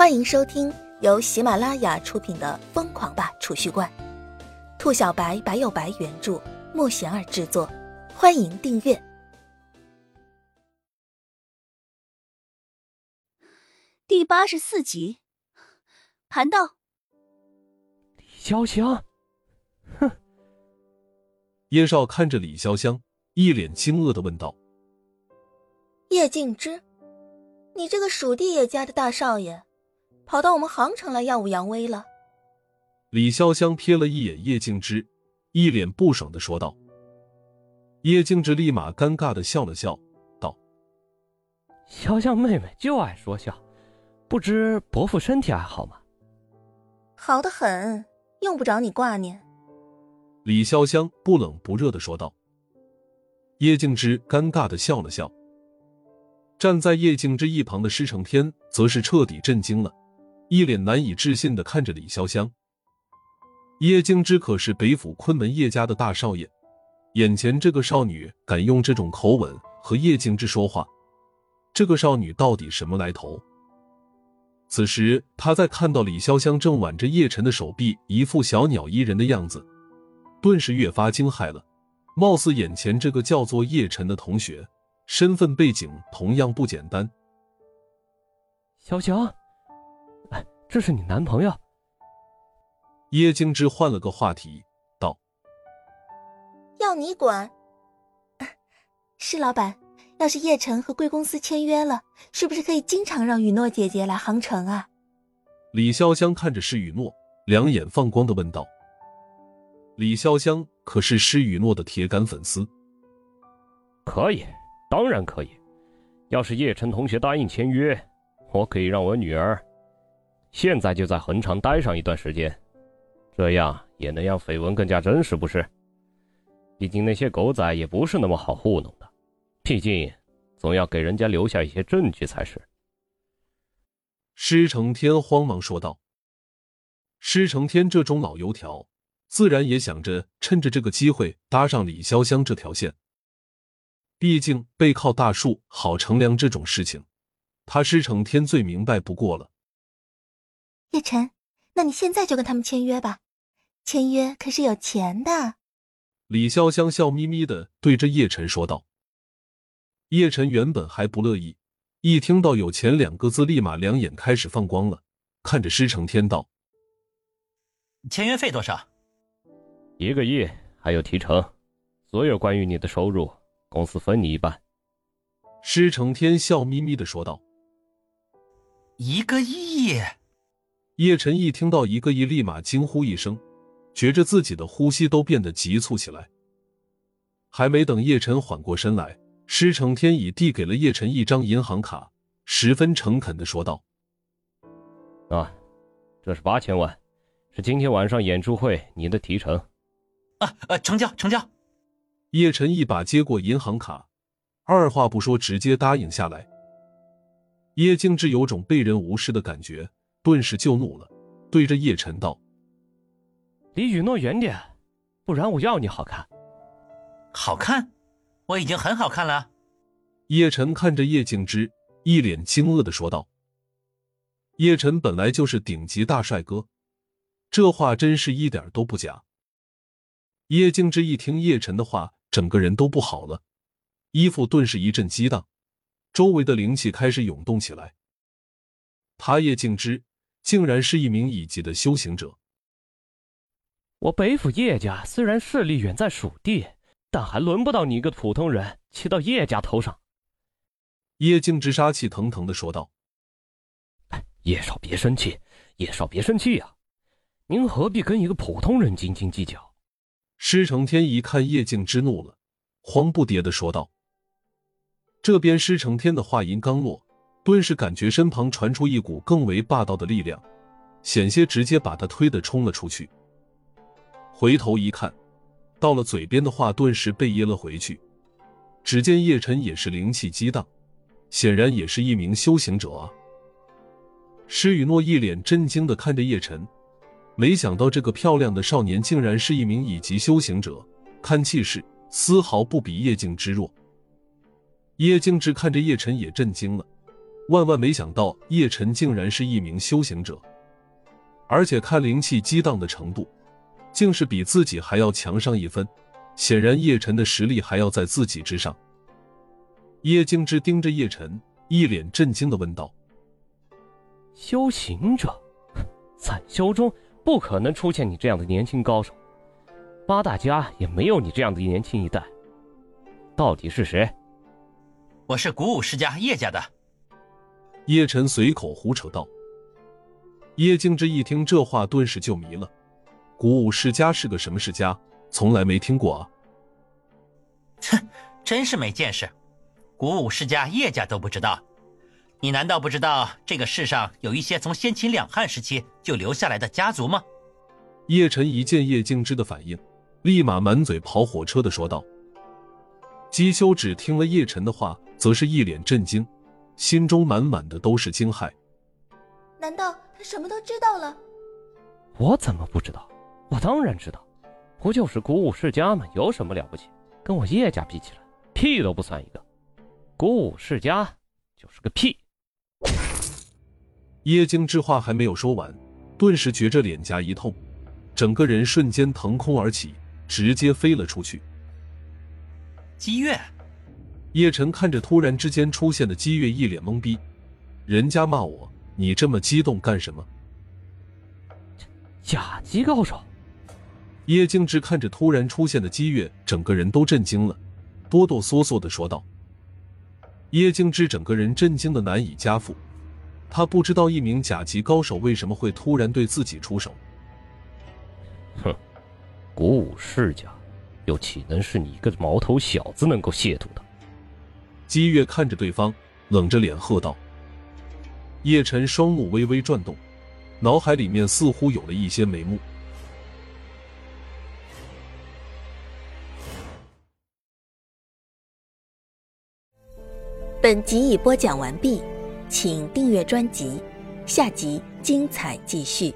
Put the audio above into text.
欢迎收听由喜马拉雅出品的《疯狂吧储蓄罐》，兔小白白有白原著，莫贤儿制作。欢迎订阅第八十四集。盘道，李潇湘，哼！叶少看着李潇湘，一脸惊愕的问道：“叶静之，你这个属地叶家的大少爷？”跑到我们杭城来耀武扬威了。李潇湘瞥了一眼叶静之，一脸不爽的说道。叶静之立马尴尬的笑了笑，道：“潇湘妹妹就爱说笑，不知伯父身体还好吗？”“好的很，用不着你挂念。”李潇湘不冷不热的说道。叶静之尴尬的笑了笑。站在叶静之一旁的施承天则是彻底震惊了。一脸难以置信的看着李潇湘，叶静之可是北府昆门叶家的大少爷，眼前这个少女敢用这种口吻和叶静之说话，这个少女到底什么来头？此时他在看到李潇湘正挽着叶晨的手臂，一副小鸟依人的样子，顿时越发惊骇了。貌似眼前这个叫做叶晨的同学，身份背景同样不简单。潇湘。这是你男朋友？叶静之换了个话题道：“要你管。是老板，要是叶晨和贵公司签约了，是不是可以经常让雨诺姐姐来杭城啊？”李潇湘看着施雨诺，两眼放光的问道：“李潇湘可是施雨诺的铁杆粉丝。”可以，当然可以。要是叶晨同学答应签约，我可以让我女儿。现在就在恒昌待上一段时间，这样也能让绯闻更加真实，不是？毕竟那些狗仔也不是那么好糊弄的，毕竟总要给人家留下一些证据才是。施承天慌忙说道：“施承天这种老油条，自然也想着趁着这个机会搭上李潇湘这条线。毕竟背靠大树好乘凉这种事情，他施承天最明白不过了。”叶晨，那你现在就跟他们签约吧，签约可是有钱的。李潇湘笑眯眯的对着叶晨说道。叶晨原本还不乐意，一听到有钱两个字，立马两眼开始放光了，看着施承天道：“签约费多少？一个亿，还有提成，所有关于你的收入，公司分你一半。”施承天笑眯眯的说道：“一个亿。”叶晨一听到一个亿，立马惊呼一声，觉着自己的呼吸都变得急促起来。还没等叶晨缓过身来，施承天已递给了叶晨一张银行卡，十分诚恳的说道：“啊，这是八千万，是今天晚上演出会你的提成。”啊啊，成交成交！叶晨一把接过银行卡，二话不说直接答应下来。叶静之有种被人无视的感觉。顿时就怒了，对着叶晨道：“离雨诺远点，不然我要你好看。”“好看？我已经很好看了。”叶晨看着叶静之，一脸惊愕的说道：“叶晨本来就是顶级大帅哥，这话真是一点都不假。”叶静之一听叶晨的话，整个人都不好了，衣服顿时一阵激荡，周围的灵气开始涌动起来。他叶静之。竟然是一名乙级的修行者。我北府叶家虽然势力远在蜀地，但还轮不到你一个普通人骑到叶家头上。叶静之杀气腾腾的说道：“叶少别生气，叶少别生气呀！您何必跟一个普通人斤斤计较？”施承天一看叶静之怒了，慌不迭的说道：“这边施承天的话音刚落。”顿时感觉身旁传出一股更为霸道的力量，险些直接把他推的冲了出去。回头一看，到了嘴边的话顿时被噎了回去。只见叶晨也是灵气激荡，显然也是一名修行者啊。施雨诺一脸震惊的看着叶晨，没想到这个漂亮的少年竟然是一名乙级修行者，看气势丝毫不比叶静之弱。叶静之看着叶晨也震惊了。万万没想到叶晨竟然是一名修行者，而且看灵气激荡的程度，竟是比自己还要强上一分。显然叶晨的实力还要在自己之上。叶静之盯着叶晨，一脸震惊的问道：“修行者，在修中不可能出现你这样的年轻高手，八大家也没有你这样的年轻一代。到底是谁？”“我是古武世家叶家的。”叶晨随口胡扯道。叶静之一听这话，顿时就迷了：“古武世家是个什么世家？从来没听过啊！”哼，真是没见识。古武世家叶家都不知道，你难道不知道这个世上有一些从先秦两汉时期就留下来的家族吗？叶晨一见叶静之的反应，立马满嘴跑火车的说道。姬修只听了叶晨的话，则是一脸震惊，心中满满的都是惊骇。难道他什么都知道了？我怎么不知道？我当然知道，不就是古武世家吗？有什么了不起？跟我叶家比起来，屁都不算一个。古武世家就是个屁！叶京之话还没有说完，顿时觉着脸颊一痛，整个人瞬间腾空而起，直接飞了出去。姬月，叶晨看着突然之间出现的姬月，一脸懵逼。人家骂我，你这么激动干什么？甲级高手！叶静之看着突然出现的姬月，整个人都震惊了，哆哆嗦嗦的说道。叶静之整个人震惊的难以加负，他不知道一名甲级高手为什么会突然对自己出手。哼，古武世家，又岂能是你一个毛头小子能够亵渎的？姬月看着对方，冷着脸喝道。叶晨双目微微转动，脑海里面似乎有了一些眉目。本集已播讲完毕，请订阅专辑，下集精彩继续。